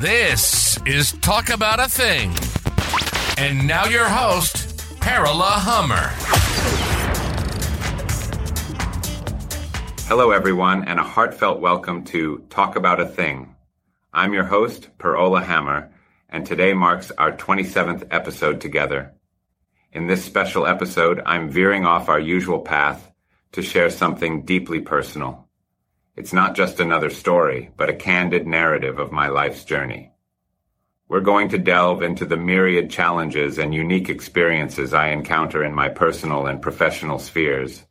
This is Talk About a Thing. And now your host, PerOla Hammar. Hello, everyone, and a heartfelt welcome to Talk About a Thing. I'm your host, PerOla Hammar, and today marks our 27th episode together. In this special episode, I'm veering off our usual path to share something deeply personal. It's not just another story, but a candid narrative of my life's journey. We're going to delve into the myriad challenges and unique experiences I encounter in my personal and professional spheres,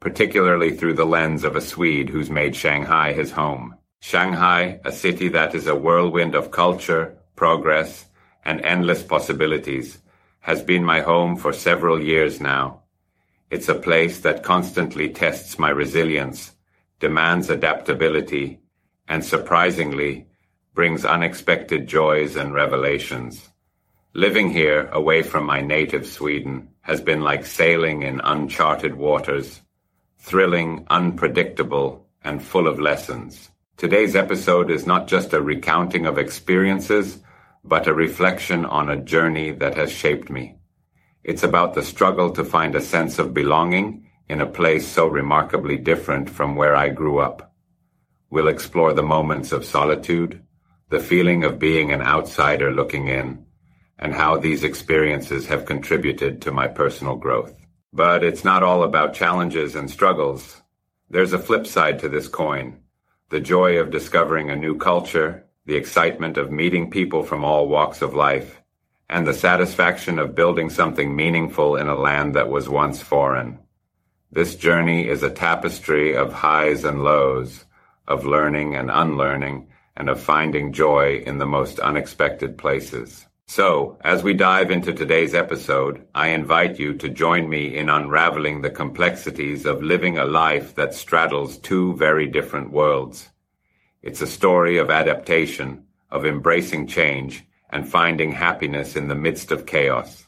particularly through the lens of a Swede who's made Shanghai his home. Shanghai, a city that is a whirlwind of culture, progress, and endless possibilities, has been my home for several years now. It's a place that constantly tests my resilience demands adaptability, and surprisingly, brings unexpected joys and revelations. Living here, away from my native Sweden, has been like sailing in uncharted waters, thrilling, unpredictable, and full of lessons. Today's episode is not just a recounting of experiences, but a reflection on a journey that has shaped me. It's about the struggle to find a sense of belonging in a place so remarkably different from where I grew up. We'll explore the moments of solitude, the feeling of being an outsider looking in, and how these experiences have contributed to my personal growth. But it's not all about challenges and struggles. There's a flip side to this coin. The joy of discovering a new culture, the excitement of meeting people from all walks of life, and the satisfaction of building something meaningful in a land that was once foreign. This journey is a tapestry of highs and lows, of learning and unlearning, and of finding joy in the most unexpected places. So, as we dive into today's episode, I invite you to join me in unraveling the complexities of living a life that straddles two very different worlds. It's a story of adaptation, of embracing change, and finding happiness in the midst of chaos.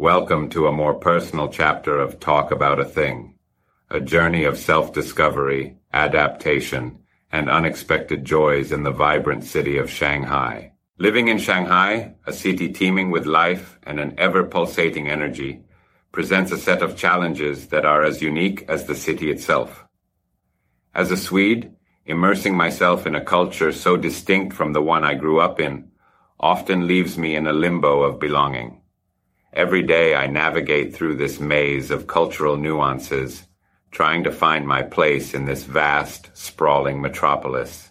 Welcome to a more personal chapter of Talk About a Thing, a journey of self-discovery, adaptation, and unexpected joys in the vibrant city of Shanghai. Living in Shanghai, a city teeming with life and an ever-pulsating energy, presents a set of challenges that are as unique as the city itself. As a Swede, immersing myself in a culture so distinct from the one I grew up in often leaves me in a limbo of belonging. Every day I navigate through this maze of cultural nuances, trying to find my place in this vast, sprawling metropolis.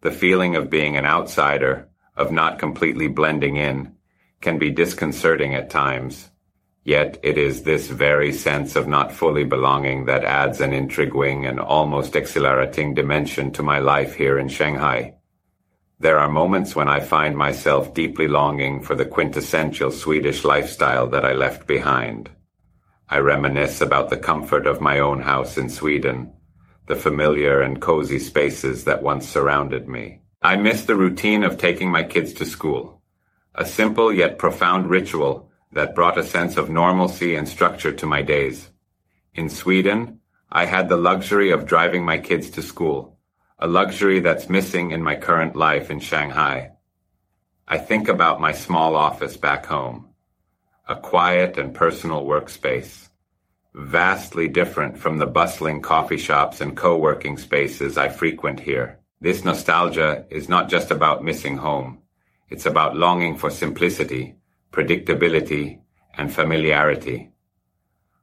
The feeling of being an outsider, of not completely blending in, can be disconcerting at times. Yet it is this very sense of not fully belonging that adds an intriguing and almost exhilarating dimension to my life here in Shanghai. There are moments when I find myself deeply longing for the quintessential Swedish lifestyle that I left behind. I reminisce about the comfort of my own house in Sweden, the familiar and cozy spaces that once surrounded me. I miss the routine of taking my kids to school, a simple yet profound ritual that brought a sense of normalcy and structure to my days. In Sweden, I had the luxury of driving my kids to school a luxury that's missing in my current life in Shanghai. I think about my small office back home, a quiet and personal workspace, vastly different from the bustling coffee shops and co-working spaces I frequent here. This nostalgia is not just about missing home. It's about longing for simplicity, predictability, and familiarity.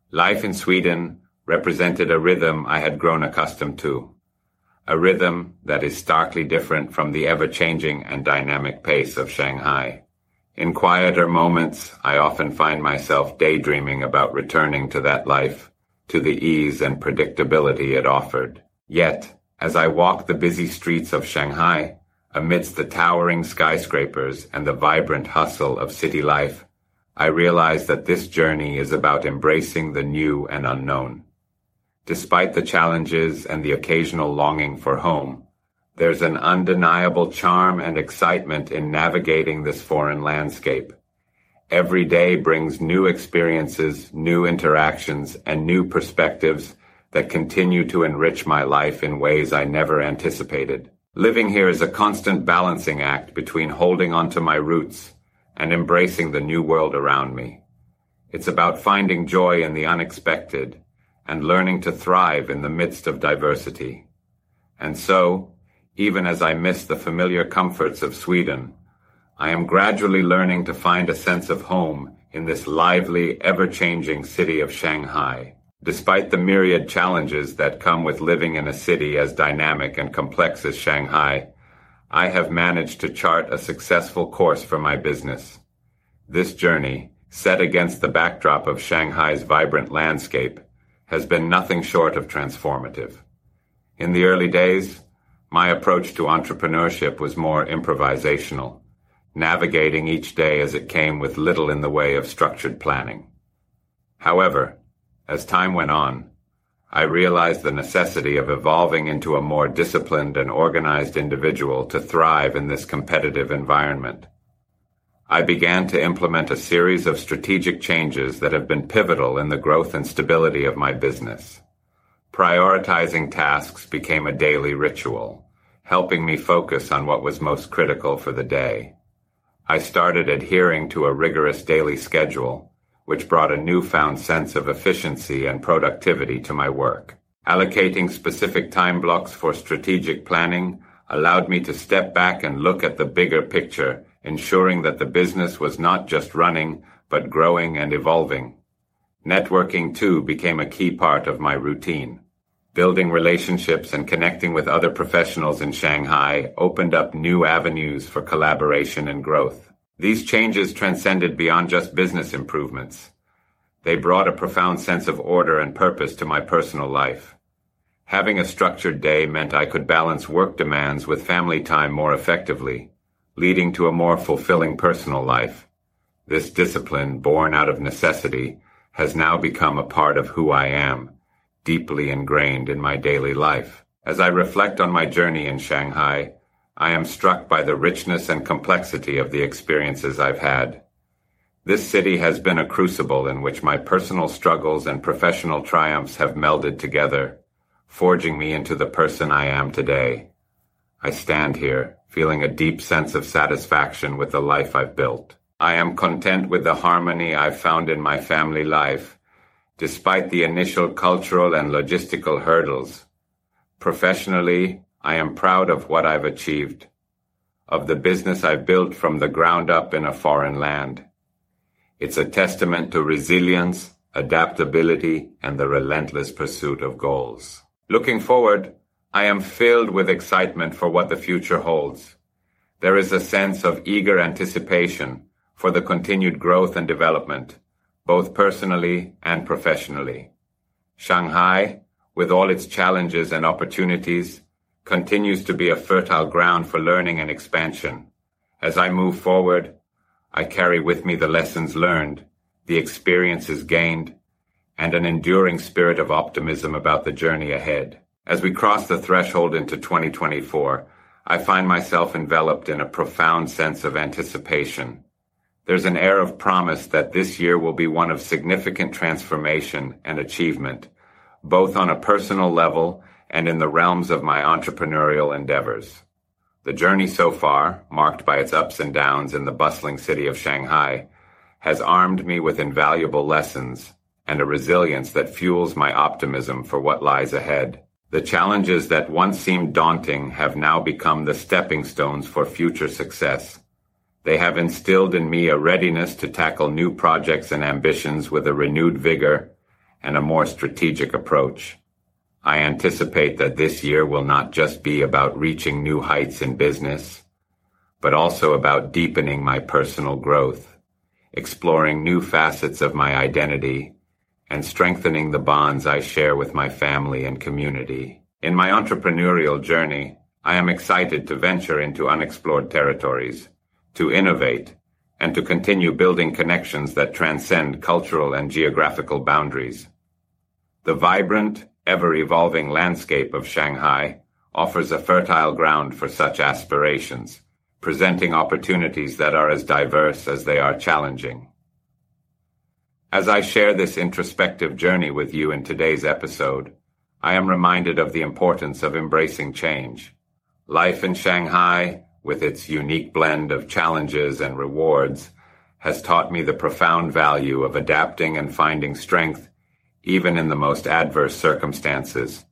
Life in Sweden represented a rhythm I had grown accustomed to a rhythm that is starkly different from the ever-changing and dynamic pace of Shanghai. In quieter moments, I often find myself daydreaming about returning to that life, to the ease and predictability it offered. Yet, as I walk the busy streets of Shanghai, amidst the towering skyscrapers and the vibrant hustle of city life, I realize that this journey is about embracing the new and unknown. Despite the challenges and the occasional longing for home, there's an undeniable charm and excitement in navigating this foreign landscape. Every day brings new experiences, new interactions, and new perspectives that continue to enrich my life in ways I never anticipated. Living here is a constant balancing act between holding onto my roots and embracing the new world around me. It's about finding joy in the unexpected and learning to thrive in the midst of diversity. And so, even as I miss the familiar comforts of Sweden, I am gradually learning to find a sense of home in this lively, ever-changing city of Shanghai. Despite the myriad challenges that come with living in a city as dynamic and complex as Shanghai, I have managed to chart a successful course for my business. This journey, set against the backdrop of Shanghai's vibrant landscape, has been nothing short of transformative. In the early days, my approach to entrepreneurship was more improvisational, navigating each day as it came with little in the way of structured planning. However, as time went on, I realized the necessity of evolving into a more disciplined and organized individual to thrive in this competitive environment. I began to implement a series of strategic changes that have been pivotal in the growth and stability of my business. Prioritizing tasks became a daily ritual, helping me focus on what was most critical for the day. I started adhering to a rigorous daily schedule which brought a newfound sense of efficiency and productivity to my work. Allocating specific time blocks for strategic planning allowed me to step back and look at the bigger picture, ensuring that the business was not just running, but growing and evolving. Networking, too, became a key part of my routine. Building relationships and connecting with other professionals in Shanghai opened up new avenues for collaboration and growth. These changes transcended beyond just business improvements. They brought a profound sense of order and purpose to my personal life. Having a structured day meant I could balance work demands with family time more effectively, leading to a more fulfilling personal life. This discipline, born out of necessity, has now become a part of who I am, deeply ingrained in my daily life. As I reflect on my journey in Shanghai, I am struck by the richness and complexity of the experiences I've had. This city has been a crucible in which my personal struggles and professional triumphs have melded together, forging me into the person I am today. I stand here, feeling a deep sense of satisfaction with the life I've built. I am content with the harmony I've found in my family life, despite the initial cultural and logistical hurdles. Professionally, I am proud of what I've achieved, of the business I've built from the ground up in a foreign land. It's a testament to resilience, adaptability, and the relentless pursuit of goals. Looking forward, I am filled with excitement for what the future holds. There is a sense of eager anticipation for the continued growth and development, both personally and professionally. Shanghai, with all its challenges and opportunities, continues to be a fertile ground for learning and expansion. As I move forward, I carry with me the lessons learned, the experiences gained, and an enduring spirit of optimism about the journey ahead. As we cross the threshold into 2024, I find myself enveloped in a profound sense of anticipation. There's an air of promise that this year will be one of significant transformation and achievement, both on a personal level and in the realms of my entrepreneurial endeavors. The journey so far, marked by its ups and downs in the bustling city of Shanghai, has armed me with invaluable lessons and a resilience that fuels my optimism for what lies ahead. The challenges that once seemed daunting have now become the stepping stones for future success. They have instilled in me a readiness to tackle new projects and ambitions with a renewed vigor and a more strategic approach. I anticipate that this year will not just be about reaching new heights in business, but also about deepening my personal growth, exploring new facets of my identity, and strengthening the bonds I share with my family and community. In my entrepreneurial journey, I am excited to venture into unexplored territories, to innovate, and to continue building connections that transcend cultural and geographical boundaries. The vibrant, ever-evolving landscape of Shanghai offers a fertile ground for such aspirations, presenting opportunities that are as diverse as they are challenging. As I share this introspective journey with you in today's episode, I am reminded of the importance of embracing change. Life in Shanghai, with its unique blend of challenges and rewards, has taught me the profound value of adapting and finding strength even in the most adverse circumstances.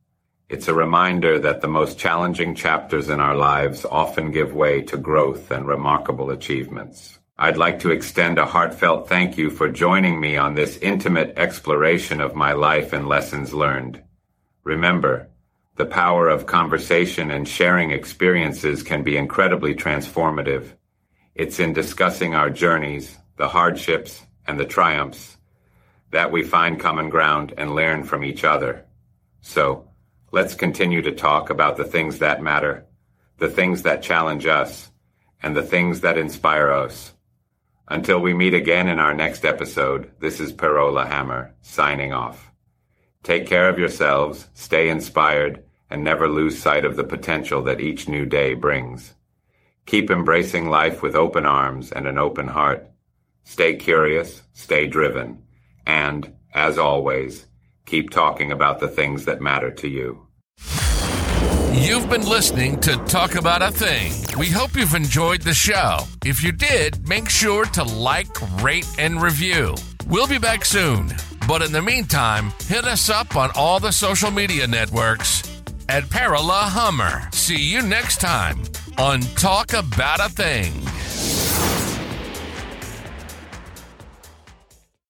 It's a reminder that the most challenging chapters in our lives often give way to growth and remarkable achievements. I'd like to extend a heartfelt thank you for joining me on this intimate exploration of my life and lessons learned. Remember, the power of conversation and sharing experiences can be incredibly transformative. It's in discussing our journeys, the hardships, and the triumphs that we find common ground and learn from each other. So, let's continue to talk about the things that matter, the things that challenge us, and the things that inspire us. Until we meet again in our next episode, this is PerOla Hammar, signing off. Take care of yourselves, stay inspired, and never lose sight of the potential that each new day brings. Keep embracing life with open arms and an open heart. Stay curious, stay driven, and, as always, keep talking about the things that matter to you. You've been listening to Talk About a Thing. We hope you've enjoyed the show. If you did, make sure to like, rate, and review. We'll be back soon. But in the meantime, hit us up on all the social media networks at PerOla Hammar. See you next time on Talk About a Thing.